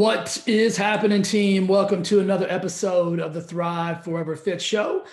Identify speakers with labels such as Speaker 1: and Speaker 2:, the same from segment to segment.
Speaker 1: What is happening, team? Welcome to another episode of the Thrive Forever Fit Show.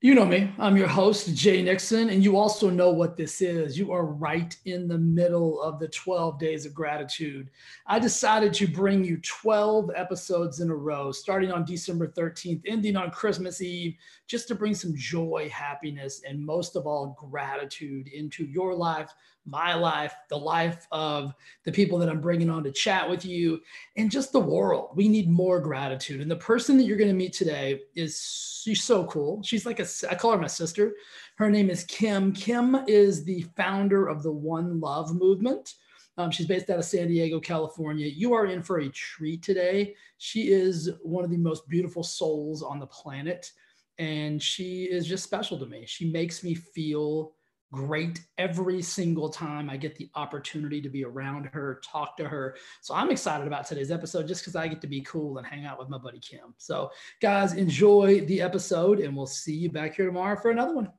Speaker 1: You know me, I'm your host, Jay Nixon, and you also know what this is. You are right in the middle of the 12 days of gratitude. I decided to bring you 12 episodes in a row, starting on December 13th, ending on Christmas Eve, just to bring some joy, happiness, and most of all, gratitude into your life my life, the life of the people that I'm bringing on to chat with you, and just the world. We need more gratitude. And the person that you're going to meet today is she's so cool. She's like a I call her my sister. Her name is Kim. Kim is the founder of the One Love movement. Um, she's based out of San Diego, California. You are in for a treat today. She is one of the most beautiful souls on the planet. And she is just special to me. She makes me feel great every single time I get the opportunity to be around her, talk to her. So I'm excited about today's episode just because I get to be cool and hang out with my buddy Kim. So, guys, enjoy the episode and we'll see you back here tomorrow for another one.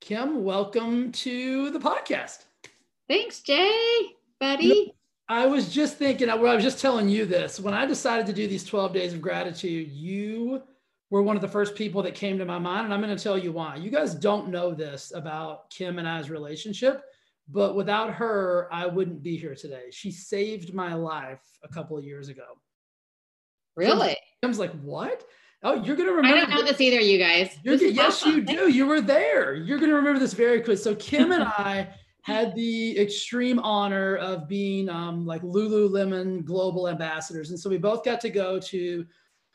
Speaker 1: Kim, welcome to the podcast.
Speaker 2: Thanks, Jay, buddy.
Speaker 1: I was just thinking, I was just telling you this. When I decided to do these 12 days of gratitude, you were one of the first people that came to my mind. And I'm going to tell you why. You guys don't know this about Kim and I's relationship, but without her, I wouldn't be here today. She saved my life a couple of years ago.
Speaker 2: Really?
Speaker 1: Kim's like, what? Oh, you're going to remember.
Speaker 2: I don't know this either, you guys.
Speaker 1: yes, you do. You were there. You're going to remember this very quick. So Kim and I had the extreme honor of being um, like Lululemon global ambassadors. And so we both got to go to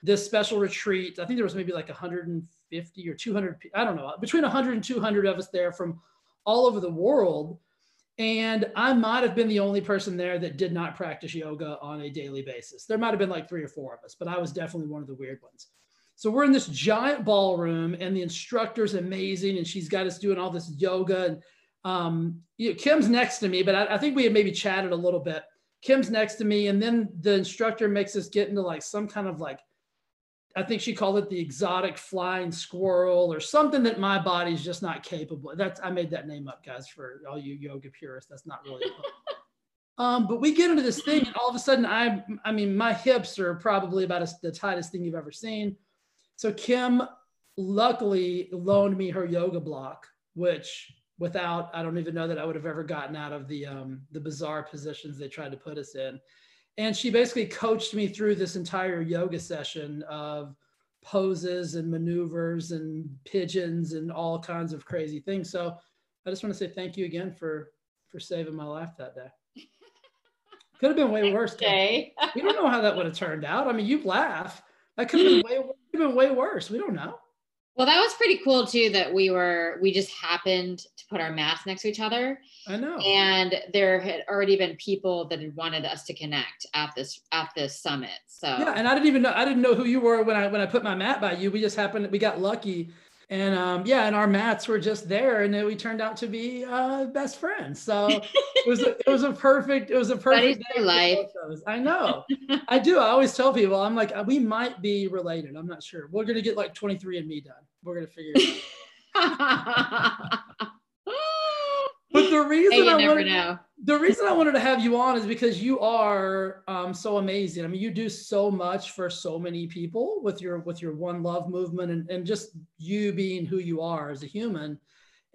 Speaker 1: this special retreat. I think there was maybe like 150 or 200, I don't know, between 100 and 200 of us there from all over the world. And I might have been the only person there that did not practice yoga on a daily basis. There might have been like three or four of us, but I was definitely one of the weird ones. So we're in this giant ballroom, and the instructor's amazing, and she's got us doing all this yoga. And um, you know, Kim's next to me, but I, I think we had maybe chatted a little bit. Kim's next to me, and then the instructor makes us get into like some kind of like I think she called it the exotic flying squirrel or something that my body's just not capable. That's I made that name up, guys, for all you yoga purists. That's not really. um, but we get into this thing, and all of a sudden, I I mean, my hips are probably about the tightest thing you've ever seen. So Kim, luckily, loaned me her yoga block, which without I don't even know that I would have ever gotten out of the um, the bizarre positions they tried to put us in and she basically coached me through this entire yoga session of poses and maneuvers and pigeons and all kinds of crazy things. So i just want to say thank you again for for saving my life that day. Could have been way worse
Speaker 2: day.
Speaker 1: We don't know how that would have turned out. I mean you laugh that could have been way, been way worse. We don't know
Speaker 2: well, that was pretty cool too. That we were we just happened to put our masks next to each other.
Speaker 1: I know.
Speaker 2: And there had already been people that had wanted us to connect at this at this summit. So
Speaker 1: yeah, and I didn't even know I didn't know who you were when I when I put my mat by you. We just happened we got lucky and um, yeah, and our mats were just there, and then we turned out to be uh, best friends. So it was a, it was a perfect it was a perfect
Speaker 2: day life.
Speaker 1: I know, I do. I always tell people I'm like we might be related. I'm not sure. We're gonna get like 23 and me done. We're gonna figure it out. but the reason I wanted, know. the reason I wanted to have you on is because you are um, so amazing. I mean, you do so much for so many people with your with your one love movement and, and just you being who you are as a human.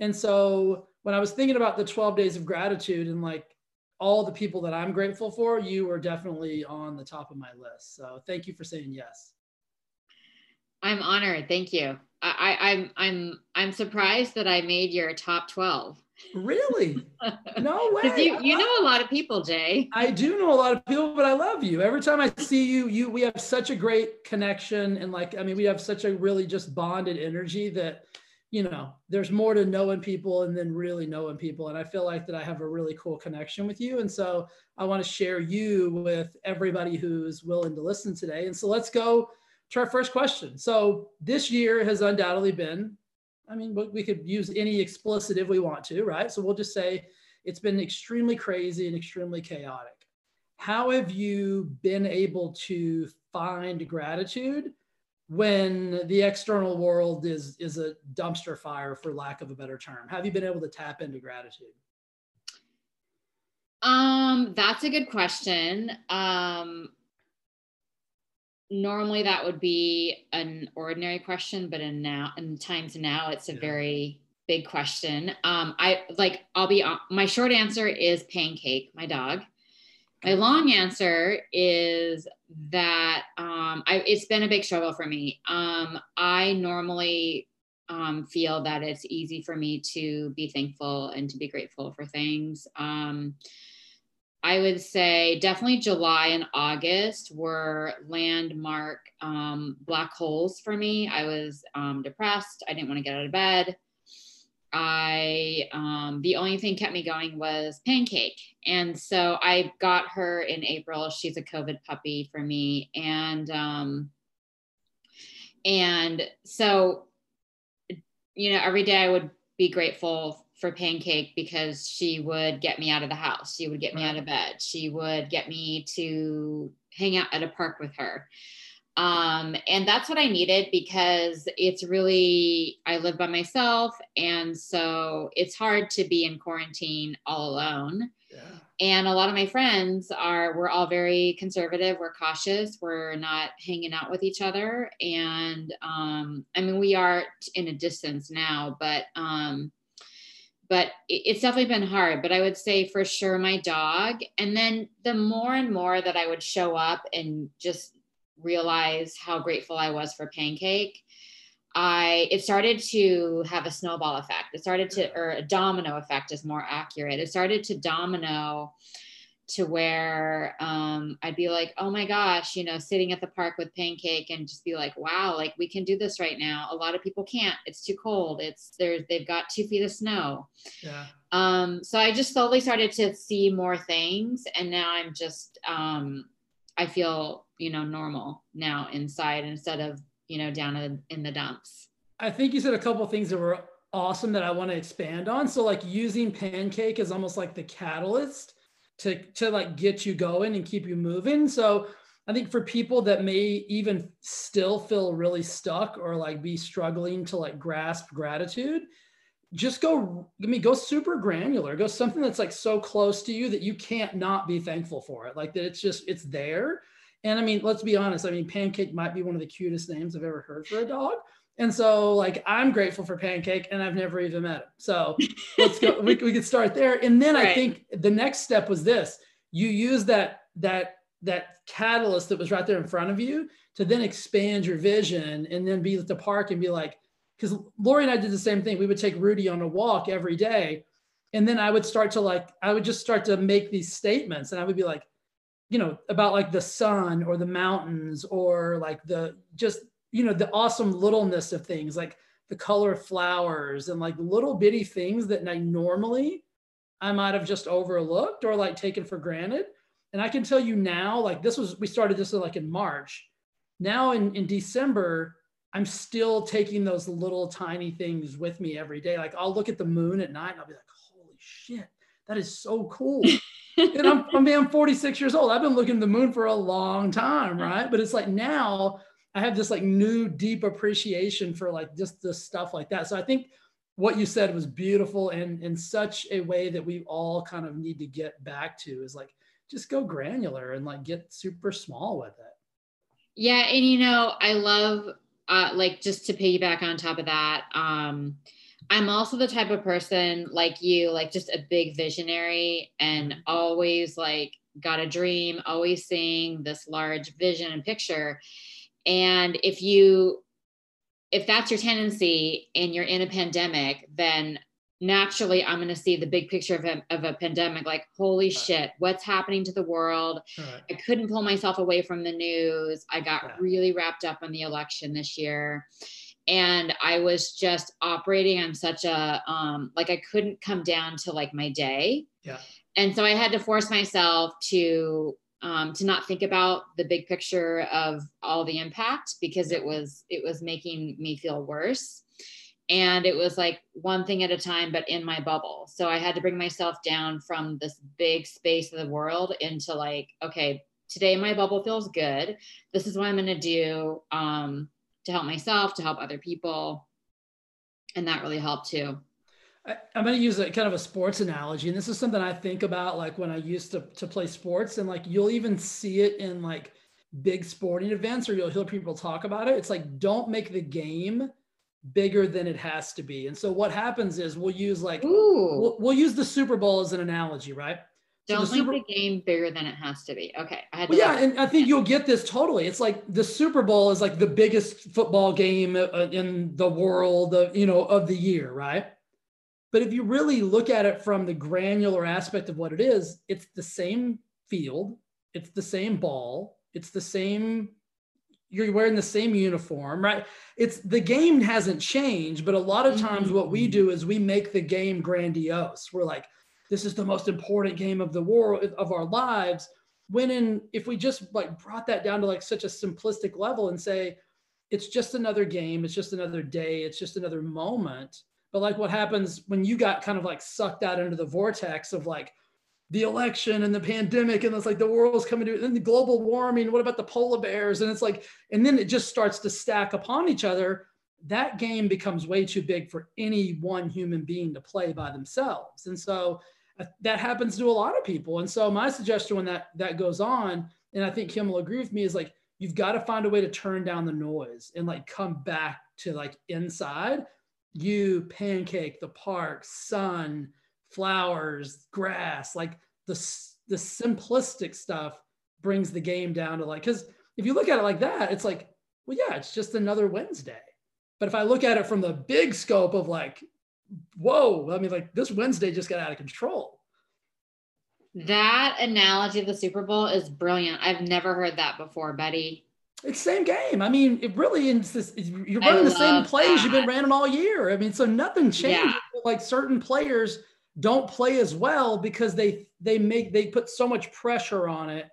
Speaker 1: And so when I was thinking about the 12 days of gratitude and like all the people that I'm grateful for, you were definitely on the top of my list. So thank you for saying yes.
Speaker 2: I'm honored. Thank you. I, I, I'm I'm I'm surprised that I made your top 12.
Speaker 1: Really? No way.
Speaker 2: You, you know a lot of people, Jay.
Speaker 1: I do know a lot of people, but I love you. Every time I see you, you we have such a great connection. And like, I mean, we have such a really just bonded energy that, you know, there's more to knowing people and then really knowing people. And I feel like that I have a really cool connection with you. And so I want to share you with everybody who's willing to listen today. And so let's go to our first question. So this year has undoubtedly been I mean, we could use any explicit if we want to, right? So we'll just say it's been extremely crazy and extremely chaotic. How have you been able to find gratitude when the external world is is a dumpster fire, for lack of a better term? Have you been able to tap into gratitude?
Speaker 2: Um, that's a good question. Um, normally that would be an ordinary question, but in now in times now it's a yeah. very big question. Um, I like I'll be my short answer is pancake, my dog. My long answer is that um, I, it's been a big struggle for me. Um, I normally um, feel that it's easy for me to be thankful and to be grateful for things. Um, I would say definitely July and August were landmark um, black holes for me. I was um, depressed. I didn't want to get out of bed. I, um, the only thing kept me going was Pancake. And so I got her in April. She's a COVID puppy for me. And, um, and so, you know, every day I would be grateful for Pancake because she would get me out of the house. She would get me out of bed. She would get me to hang out at a park with her. Um, and that's what I needed because it's really, I live by myself. And so it's hard to be in quarantine all alone. Yeah. And a lot of my friends are, we're all very conservative. We're cautious. We're not hanging out with each other. And um, I mean, we are in a distance now, but um, but it's definitely been hard but i would say for sure my dog. And then the more and more that i would show up and just realize how grateful i was for pancake i it started to have a snowball effect. It started to or a domino effect is more accurate. It started to domino to where um, I'd be like, oh my gosh, you know, sitting at the park with Pancake and just be like, wow, like we can do this right now. A lot of people can't. It's too cold. It's there's they've got two feet of snow. Yeah. Um, so I just slowly started to see more things, and now I'm just um, I feel you know normal now inside instead of you know down in, in the dumps.
Speaker 1: I think you said a couple things that were awesome that I want to expand on. So like using Pancake is almost like the catalyst to to like get you going and keep you moving. So I think for people that may even still feel really stuck or like be struggling to like grasp gratitude, just go, I mean, go super granular, go something that's like so close to you that you can't not be thankful for it. Like that it's just, it's there. And I mean, let's be honest. I mean, Pancake might be one of the cutest names I've ever heard for a dog. And so, like, I'm grateful for Pancake, and I've never even met him. So let's go. we, we could start there, and then right. I think the next step was this: you use that that that catalyst that was right there in front of you to then expand your vision, and then be at the park and be like, because Lori and I did the same thing. We would take Rudy on a walk every day, and then I would start to like, I would just start to make these statements, and I would be like, you know, about like the sun or the mountains or like the just you know the awesome littleness of things like the color of flowers and like little bitty things that I normally I might have just overlooked or like taken for granted. And I can tell you now, like this was we started this like in March. Now in, in December, I'm still taking those little tiny things with me every day. Like I'll look at the moon at night and I'll be like, holy shit, that is so cool. and I'm, I mean, I'm 46 years old. I've been looking at the moon for a long time, right? But it's like now I have this like new deep appreciation for like just the stuff like that. So I think what you said was beautiful and in such a way that we all kind of need to get back to is like just go granular and like get super small with it.
Speaker 2: Yeah, and you know, I love uh like just to piggyback on top of that, um I'm also the type of person like you, like just a big visionary and always like got a dream, always seeing this large vision and picture and if you if that's your tendency and you're in a pandemic then naturally i'm going to see the big picture of a, of a pandemic like holy right. shit what's happening to the world right. i couldn't pull myself away from the news i got yeah. really wrapped up in the election this year and i was just operating on such a um like i couldn't come down to like my day yeah and so i had to force myself to um, to not think about the big picture of all the impact because it was it was making me feel worse. And it was like one thing at a time but in my bubble. So i had to bring myself down from this big space of the world into like okay today my bubble feels good. This is what i'm going to do um, to help myself to help other people. And that really helped too
Speaker 1: I, am going to use a kind of a sports analogy, and this is something I think about like when I used to to play sports, and like you'll even see it in like big sporting events, or you'll hear people talk about it. It's like don't make the game bigger than it has to be. And so what happens is we'll use like we'll, we'll, use the Super Bowl as an analogy, right?
Speaker 2: Don't so the make Super- the game bigger than it has to be. Okay.
Speaker 1: I well, yeah, and I think you'll get this totally. It's like the Super Bowl is like the biggest football game uh, in the world, of, you know, of the year, right? But if you really look at it from the granular aspect of what it is, it's the same field, it's the same ball, it's the same you're wearing the same uniform, right? It's the game hasn't changed, but a lot of times mm-hmm. what we do is we make the game grandiose. We're like, this is the most important game of the world of our lives. When in if we just like brought that down to like such a simplistic level and say, it's just another game, it's just another day, it's just another moment, but like what happens when you got kind of like sucked out into the vortex of like the election and the pandemic and it's like the world's coming to and the global warming what about the polar bears? And it's like and then it just starts to stack upon each other. That game becomes way too big for any one human being to play by themselves. And so uh, that happens to a lot of people. And so my suggestion when that that goes on and i think kim will agree with me is like you've got to find a way to turn down the noise and like come back to like inside you, pancake, the park, sun, flowers, grass, like the, the simplistic stuff brings the game down to like, because if you look at it like that, it's like, well, yeah, it's just another Wednesday. But if I look at it from the big scope of like, whoa, I mean, like this Wednesday just got out of control.
Speaker 2: That analogy of the Super Bowl is brilliant. I've never heard that before, Betty.
Speaker 1: It's same game. I mean, it really is this, you're running the same plays that. you've been running all year. I mean, so nothing changes. Yeah. Like certain players don't play as well because they they make they put so much pressure on it.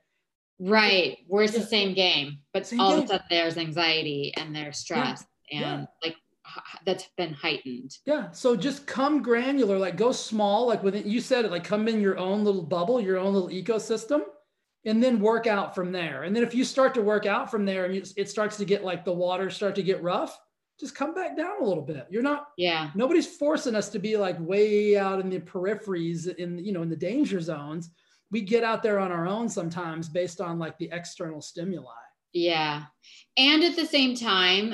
Speaker 2: Right. Where's yeah. the same game, but same all game. of a sudden there's anxiety and there's stress yeah. and like that's been heightened.
Speaker 1: Yeah. So just come granular, like go small, like within you said it, like come in your own little bubble, your own little ecosystem and then work out from there. And then if you start to work out from there and you, it starts to get like the water start to get rough, just come back down a little bit. You're not,
Speaker 2: yeah,
Speaker 1: nobody's forcing us to be like way out in the peripheries in, you know, in the danger zones. We get out there on our own sometimes based on like the external stimuli.
Speaker 2: Yeah. And at the same time,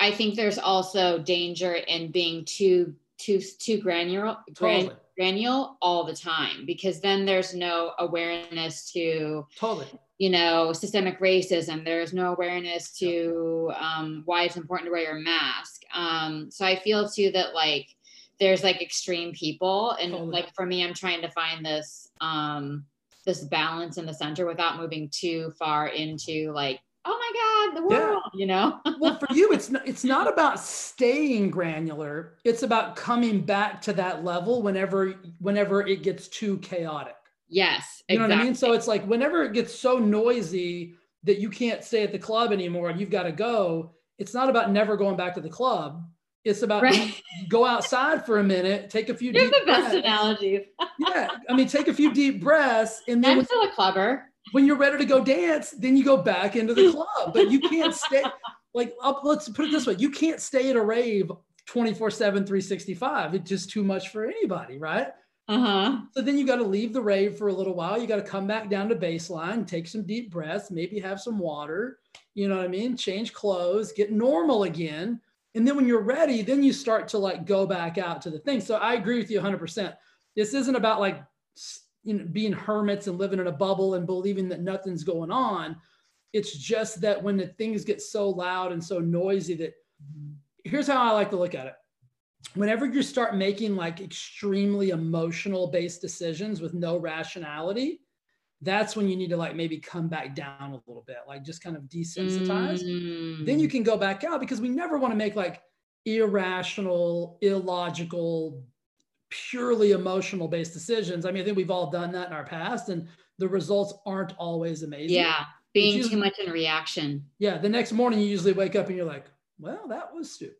Speaker 2: I think there's also danger in being too, too, too granular, totally granule all the time because then there's no awareness to
Speaker 1: totally.
Speaker 2: you know systemic racism. There's no awareness to um, why it's important to wear your mask. Um, so i feel too that like there's like extreme people. And totally. like for me i'm trying to find this um this balance in the center without moving too far into like oh my god the world yeah. you know
Speaker 1: well for you it's not it's not about staying granular it's about coming back to that level whenever whenever it gets too chaotic
Speaker 2: yes
Speaker 1: you know what i mean so it's like whenever it gets so noisy that you can't stay at the club anymore and you've got to go it's not about never going back to the club it's about right. go outside for a minute, take a few.
Speaker 2: You're the best breaths. analogies.
Speaker 1: yeah, I mean, take a few deep breaths, and then
Speaker 2: I'm still a clubber
Speaker 1: when you're ready to go dance, then you go back into the club. But you can't stay like up, let's put it this way: you can't stay at a rave 24 7 365 it's just too much for anybody right?
Speaker 2: Uh-huh.
Speaker 1: so then you got to leave the rave for a little while. You got to come back down to baseline take some deep breaths maybe have some water you know what i mean? Change clothes get normal again. And then when you're ready then you start to like go back out to the thing. So i agree with you 100% this isn't about like you know, being hermits and living in a bubble and believing that nothing's going on. It's just that when the things get so loud and so noisy that here's how I like to look at it. Whenever you start making like extremely emotional based decisions with no rationality, that's when you need to like maybe come back down a little bit, like just kind of desensitize. Mm. Then you can go back out because we never want to make like irrational, illogical, purely emotional based decisions. I mean, I think we've all done that in our past, and the results aren't always amazing.
Speaker 2: Yeah, being usually, too much in reaction.
Speaker 1: Yeah, the next morning you usually wake up and you're like, well, that was stupid.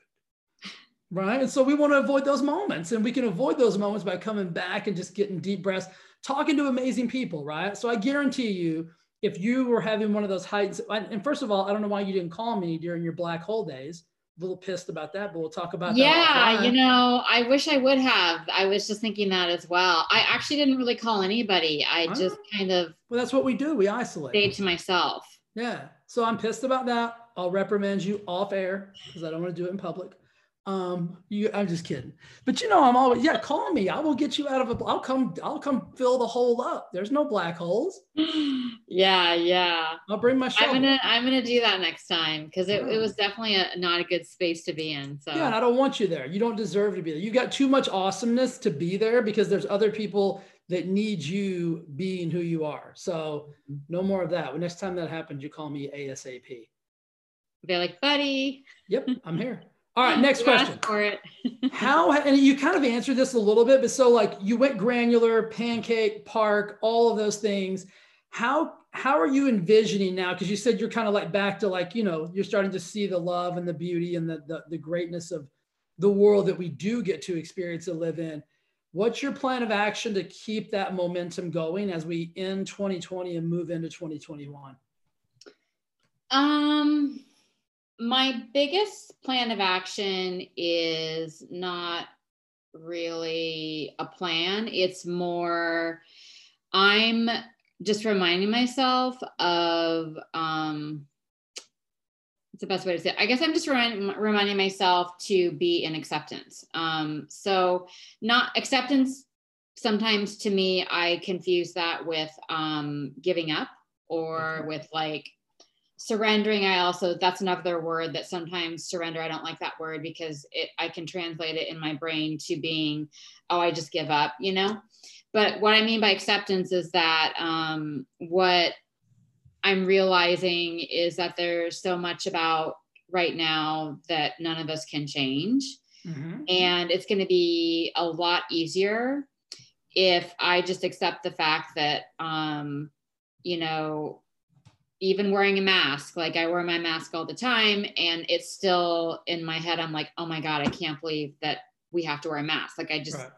Speaker 1: Right. And so we want to avoid those moments, and we can avoid those moments by coming back and just getting deep breaths, talking to amazing people. Right. So I guarantee you, if you were having one of those heights, and first of all, I don't know why you didn't call me during your black hole days little pissed about that, but we'll talk about
Speaker 2: yeah, that. Yeah, you know, I wish I would have. I was just thinking that as well. I actually didn't really call anybody. I just kind of
Speaker 1: Well, that's what we do. We isolate.
Speaker 2: Stay to myself.
Speaker 1: Yeah. So I'm pissed about that. I'll reprimand you off air because I don't want to do it in public. Um, you, I'm just kidding. But you know, I'm always yeah. Call me. I will get you out of a. I'll come. I'll come fill the hole up. There's no black holes.
Speaker 2: Yeah, yeah.
Speaker 1: I'll bring my.
Speaker 2: Shovel. I'm gonna. I'm gonna do that next time because it, it was definitely a, not a good space to be in. So
Speaker 1: yeah, I don't want you there. You don't deserve to be there. You got too much awesomeness to be there because there's other people that need you being who you are. So no more of that. When next time that happens, you call me ASAP.
Speaker 2: They're like, buddy.
Speaker 1: Yep, I'm here. All right, next question. For it. How and you kind of answered this a little bit, but so like you went granular, pancake, park, all of those things. How how are you envisioning now? Because you said you're kind of like back to like you know you're starting to see the love and the beauty and the, the the greatness of the world that we do get to experience and live in. What's your plan of action to keep that momentum going as we end 2020 and move into 2021?
Speaker 2: Um my biggest plan of action is not really a plan. It's more, I'm just reminding myself of, um, it's the best way to say it. I guess I'm just remind, reminding myself to be in acceptance. Um, so, not acceptance, sometimes to me, I confuse that with um, giving up or with like surrendering i also that's another word that sometimes surrender i don't like that word because it i can translate it in my brain to being oh i just give up you know but what i mean by acceptance is that um, what i'm realizing is that there's so much about right now that none of us can change mm-hmm. and it's going to be a lot easier if i just accept the fact that um, you know even wearing a mask like i wear my mask all the time and it's still in my head i'm like oh my god i can't believe that we have to wear a mask like i just right.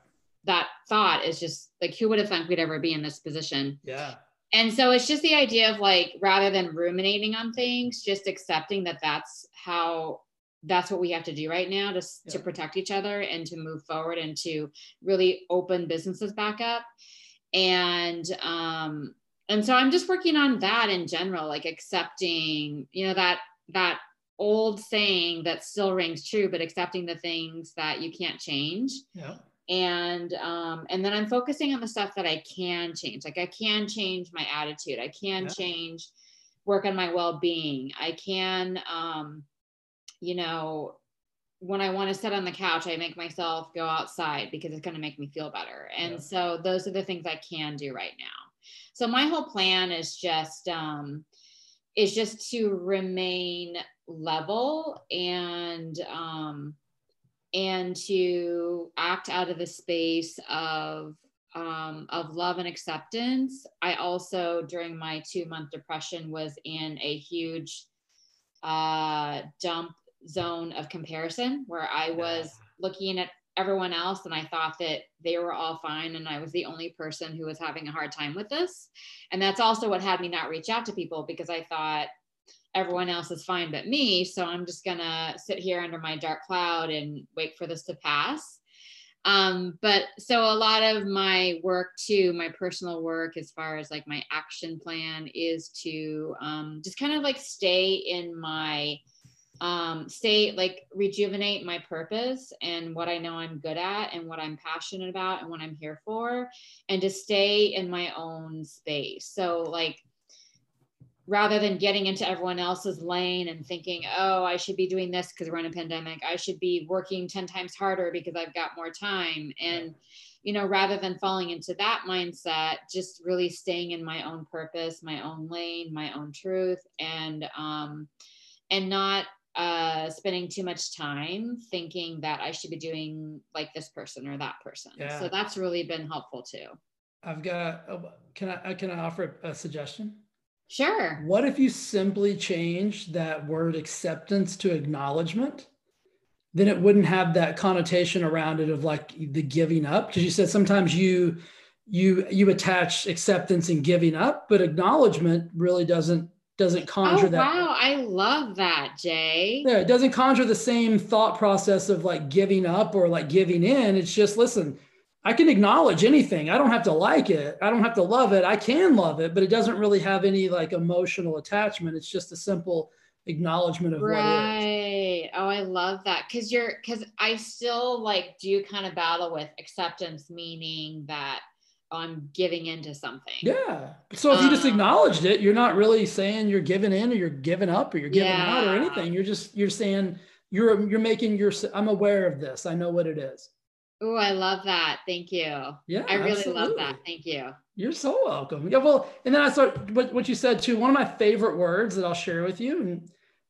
Speaker 2: that thought is just like who would have thought we'd ever be in this position
Speaker 1: yeah
Speaker 2: and so it's just the idea of like rather than ruminating on things just accepting that that's how that's what we have to do right now to, yeah. to protect each other and to move forward and to really open businesses back up and um and so i'm just working on that in general like accepting you know that that old saying that still rings true but accepting the things that you can't change
Speaker 1: yeah
Speaker 2: and um and then i'm focusing on the stuff that i can change like i can change my attitude i can yeah. change work on my well-being i can um you know when I want to sit on the couch, I make myself go outside because it's going to make me feel better. And yeah. so those are the things I can do right now. So my whole plan is just um, is just to remain level and um, and to act out of the space of um, of love and acceptance. I also during my two month depression was in a huge uh, dump zone of comparison where I was looking at everyone else and I thought that they were all fine and I was the only person who was having a hard time with this. And that's also what had me not reach out to people because I thought everyone else is fine but me. So I'm just to sit here under my dark cloud and wait for this to pass. Um, but so a lot of my work too, my personal work, as far as like my action plan, is to um, just kind of like stay in my um, stay like rejuvenate my purpose and what I know I'm good at and what I'm passionate about and what I'm here for, and to stay in my own space. So, like, rather than getting into everyone else's lane and thinking, oh, I should be doing this because we're in a pandemic, I should be working 10 times harder because I've got more time. And, you know, rather than falling into that mindset, just really staying in my own purpose, my own lane, my own truth, and, um, and not uh spending too much time thinking that I should be doing like this person or that person. Yeah. So that's really been helpful too.
Speaker 1: I've got oh, can I can I offer a suggestion?
Speaker 2: Sure.
Speaker 1: What if you simply change that word acceptance to acknowledgement? Then it wouldn't have that connotation around it of like the giving up because you said sometimes you you you attach acceptance and giving up, but acknowledgement really doesn't doesn't conjure
Speaker 2: oh,
Speaker 1: that.
Speaker 2: Wow, I love that, Jay.
Speaker 1: Yeah, it doesn't conjure the same thought process of like giving up or like giving in. It's just listen, I can acknowledge anything. I don't have to like it. I don't have to love it. I can love it, but it doesn't really have any like emotional attachment. It's just a simple acknowledgement of
Speaker 2: right. Oh, I love that. Cause you're cause I still like do kind of battle with acceptance, meaning that I'm giving into something.
Speaker 1: Yeah. So if um, you just um, acknowledged it, you're not really saying you're giving in or you're giving up or you're giving yeah. out or anything. You're just you're saying you're you're making your I'm aware of this. I know what it is.
Speaker 2: Oh, I love that. Thank you.
Speaker 1: Yeah.
Speaker 2: I really absolutely. love that. Thank you.
Speaker 1: You're so welcome. Yeah. Well, and then I start what, what you said too. One of my favorite words that I'll share with you,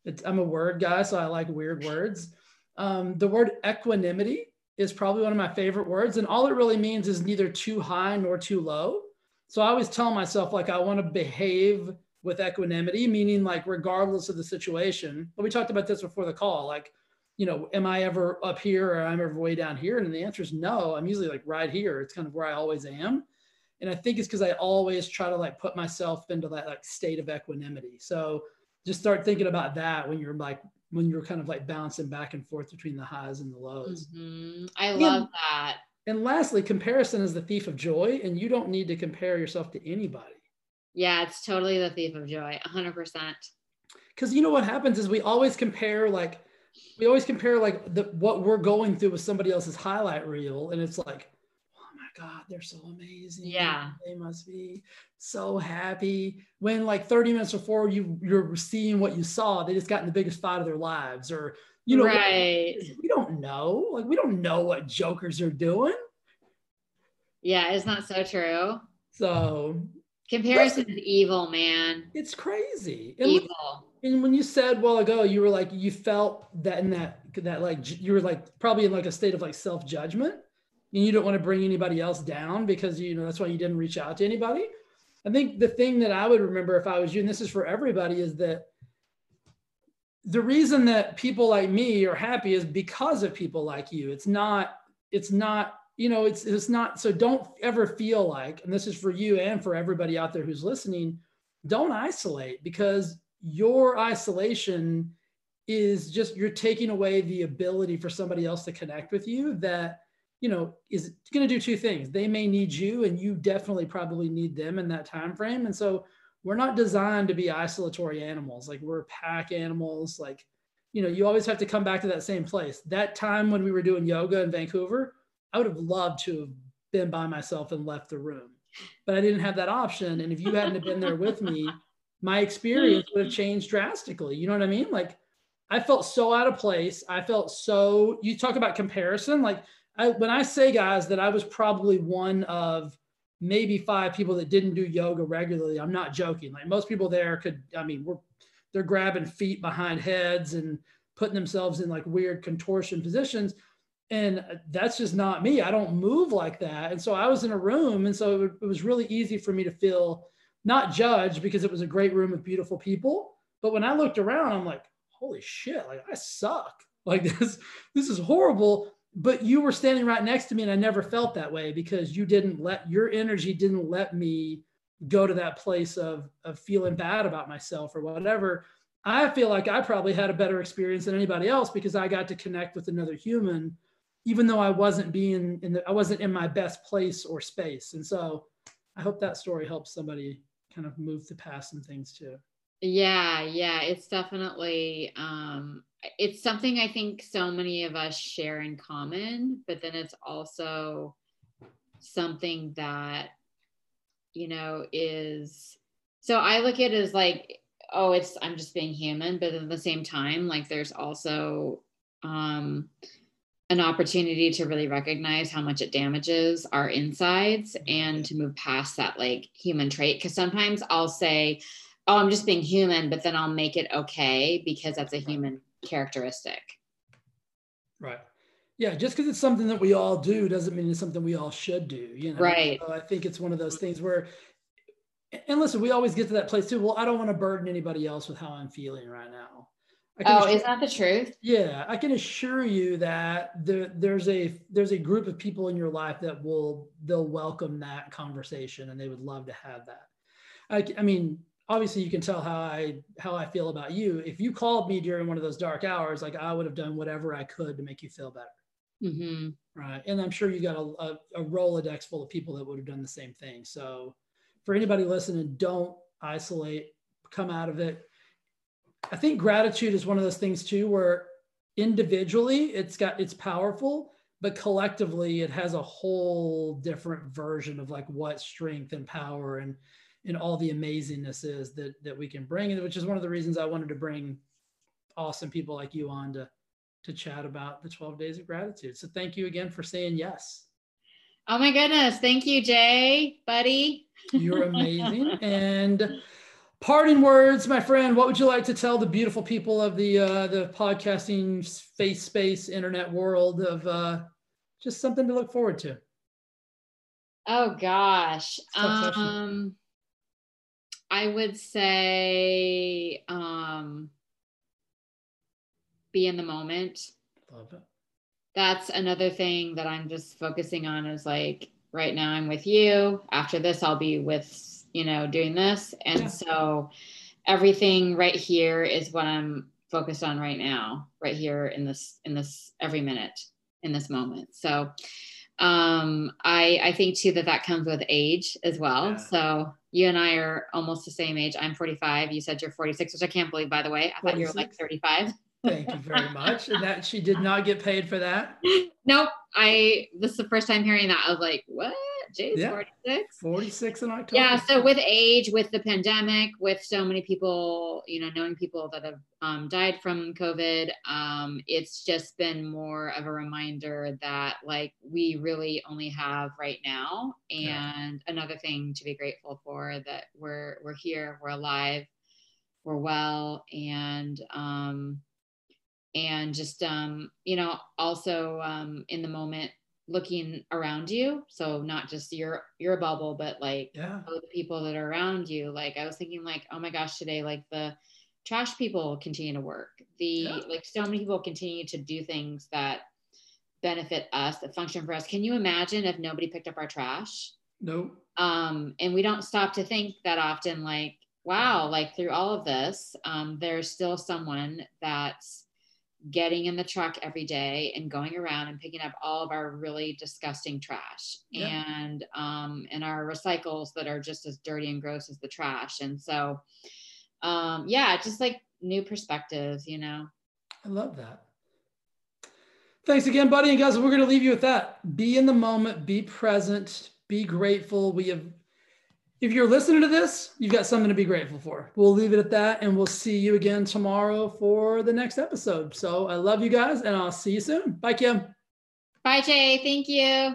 Speaker 1: and I'm a word guy, so I like weird words. Um, the word equanimity is probably one of my favorite words. And all it really means is neither too high nor too low. So I always tell myself, like, I want to behave with equanimity, meaning like, regardless of the situation. But we talked about this before the call. Like, you know, am I ever up here or am I'm ever way down here? And the answer is no. I'm usually like right here. It's kind of where I always am. And I think it's because I always try to like put myself into that like state of equanimity. So just start thinking about that when you're like when you're kind of like bouncing back and forth between the highs and the lows.
Speaker 2: Mm-hmm. I love and, that.
Speaker 1: And lastly, comparison is the thief of joy, and you don't need to compare yourself to anybody.
Speaker 2: Yeah, it's totally the thief of joy, 100%.
Speaker 1: Because you know what happens is we always compare, like, we always compare like the, what we're going through with somebody else's highlight reel, and it's like, God, they're so amazing.
Speaker 2: Yeah.
Speaker 1: They must be so happy. When like 30 minutes before you you're seeing what you saw, they just got in the biggest fight of their lives. Or, you know,
Speaker 2: right.
Speaker 1: we don't know. Like we don't know what jokers are doing.
Speaker 2: Yeah, it's not so true.
Speaker 1: So
Speaker 2: comparison is evil, man.
Speaker 1: It's crazy.
Speaker 2: And evil.
Speaker 1: and when you said a while ago, you were like, you felt that in that that like you were like probably in like a state of like self-judgment and you don't want to bring anybody else down because you know that's why you didn't reach out to anybody. I think the thing that I would remember if I was you, and this is for everybody, is that the reason that people like me are happy is because of people like you. It's not, it's not, you know, it's it's not. So don't ever feel like, and this is for you and for everybody out there who's listening, don't isolate because your isolation is just you're taking away the ability for somebody else to connect with you that you know is going to do two things. They may need you and you definitely probably need them in that time frame. And so we're not designed to be isolatory animals. Like we're pack animals. Like you know you always have to come back to that same place. That time when we were doing yoga in vancouver i would have loved to have been by myself and left the room. But i didn't have that option. And if you hadn't have been there with me my experience would have changed drastically. You know what i mean? Like i felt so out of place. I felt so you talk about comparison like I, when I say guys that I was probably one of maybe five people that didn't do yoga regularly, I'm not joking. Like most people there could, I mean, we're they're grabbing feet behind heads and putting themselves in like weird contortion positions. And that's just not me. I don't move like that. And so I was in a room. And so it, was really easy for me to feel not judged because it was a great room with beautiful people. But when I looked around, I'm like, holy shit, like I suck. Like this, this is horrible but you were standing right next to me and I never felt that way because you didn't let your energy didn't let me go to that place of of feeling bad about myself or whatever. I feel like I probably had a better experience than anybody else because I got to connect with another human, even though I wasn't being in the I wasn't in my best place or space. And so I hope that story helps somebody kind of move to past some things too.
Speaker 2: Yeah, yeah, it's definitely um it's something I think so many of us share in common, but then it's also something that, you know, is so I look at it as like, oh, it's I'm just being human, but at the same time, like there's also um an opportunity to really recognize how much it damages our insides and to move past that like human trait. Cause sometimes I'll say, oh, I'm just being human, but then I'll make it okay because that's a human characteristic.
Speaker 1: Right. Yeah, just because it's something that we all do doesn't mean it's something we all should do. You know,
Speaker 2: right?
Speaker 1: So I think it's one of those things where, and listen, we always get to that place too. Well, I don't want to burden anybody else with how I'm feeling right now.
Speaker 2: Oh, assure, is that the truth?
Speaker 1: Yeah, I can assure you that there, there's a there's a group of people in your life that will they'll welcome that conversation and they would love to have that. I, I mean, obviously you can tell how I how I feel about you. If you called me during one of those dark hours, like I would have done whatever I could to make you feel better.
Speaker 2: Mm-hmm.
Speaker 1: Right. And I'm sure you got a, a, a Rolodex full of people that would have done the same thing. So for anybody listening, don't isolate, come out of it. I think gratitude is one of those things too, where individually it's got it's powerful, but collectively it has a whole different version of like what strength and power and and all the amazingness is that that we can bring, and which is one of the reasons I wanted to bring awesome people like you on to to chat about the 12 days of gratitude. So thank you again for saying yes.
Speaker 2: Oh my goodness. Thank you, Jay, buddy.
Speaker 1: You're amazing. and parting words, my friend, what would you like to tell the beautiful people of the uh, the podcasting face space internet world of uh, just something to look forward to?
Speaker 2: Oh gosh. Um I would say um be in the moment.
Speaker 1: Love it.
Speaker 2: That's another thing that I'm just focusing on is like right now I'm with you. After this, I'll be with, you know, doing this. And yeah. so everything right here is what I'm focused on right now, right here in this, in this every minute in this moment. So um, I, I think too that that comes with age as well. Yeah. So you and I are almost the same age. I'm 45. You said you're 46, which I can't believe, by the way. I 46. thought you were like 35.
Speaker 1: Thank you very much. And that she did not get paid for that.
Speaker 2: Nope. I this is the first time hearing that. I was like, what? Jay's yeah. 46?
Speaker 1: 46 in October.
Speaker 2: Yeah. So with age, with the pandemic, with so many people, you know, knowing people that have um, died from COVID, um, it's just been more of a reminder that like we really only have right now. And yeah. another thing to be grateful for that we're we're here, we're alive, we're well, and um and just um, you know also um, in the moment looking around you. So not just your your bubble but like
Speaker 1: yeah.
Speaker 2: the people that are around you. Like i was thinking like oh my gosh today like the trash people continue to work. The yeah. like so many people continue to do things that benefit us that function for us. Can you imagine if nobody picked up our trash?
Speaker 1: No
Speaker 2: um and we don't stop to think that often like wow like through all of this um there's still someone that's getting in the truck every day and going around and picking up all of our really disgusting trash and um, and our recycles that are just as dirty and gross as the trash. And so um, yeah just like new perspectives you know?
Speaker 1: I love that. Thanks again buddy. And guys we're going to leave you with that. Be in the moment be present be grateful. We have if you're listening to this, you've got something to be grateful for. We'll leave it at that and we'll see you again tomorrow for the next episode. So I love you guys and I'll see you soon. Bye, Kim.
Speaker 2: Bye, Jay. Thank you.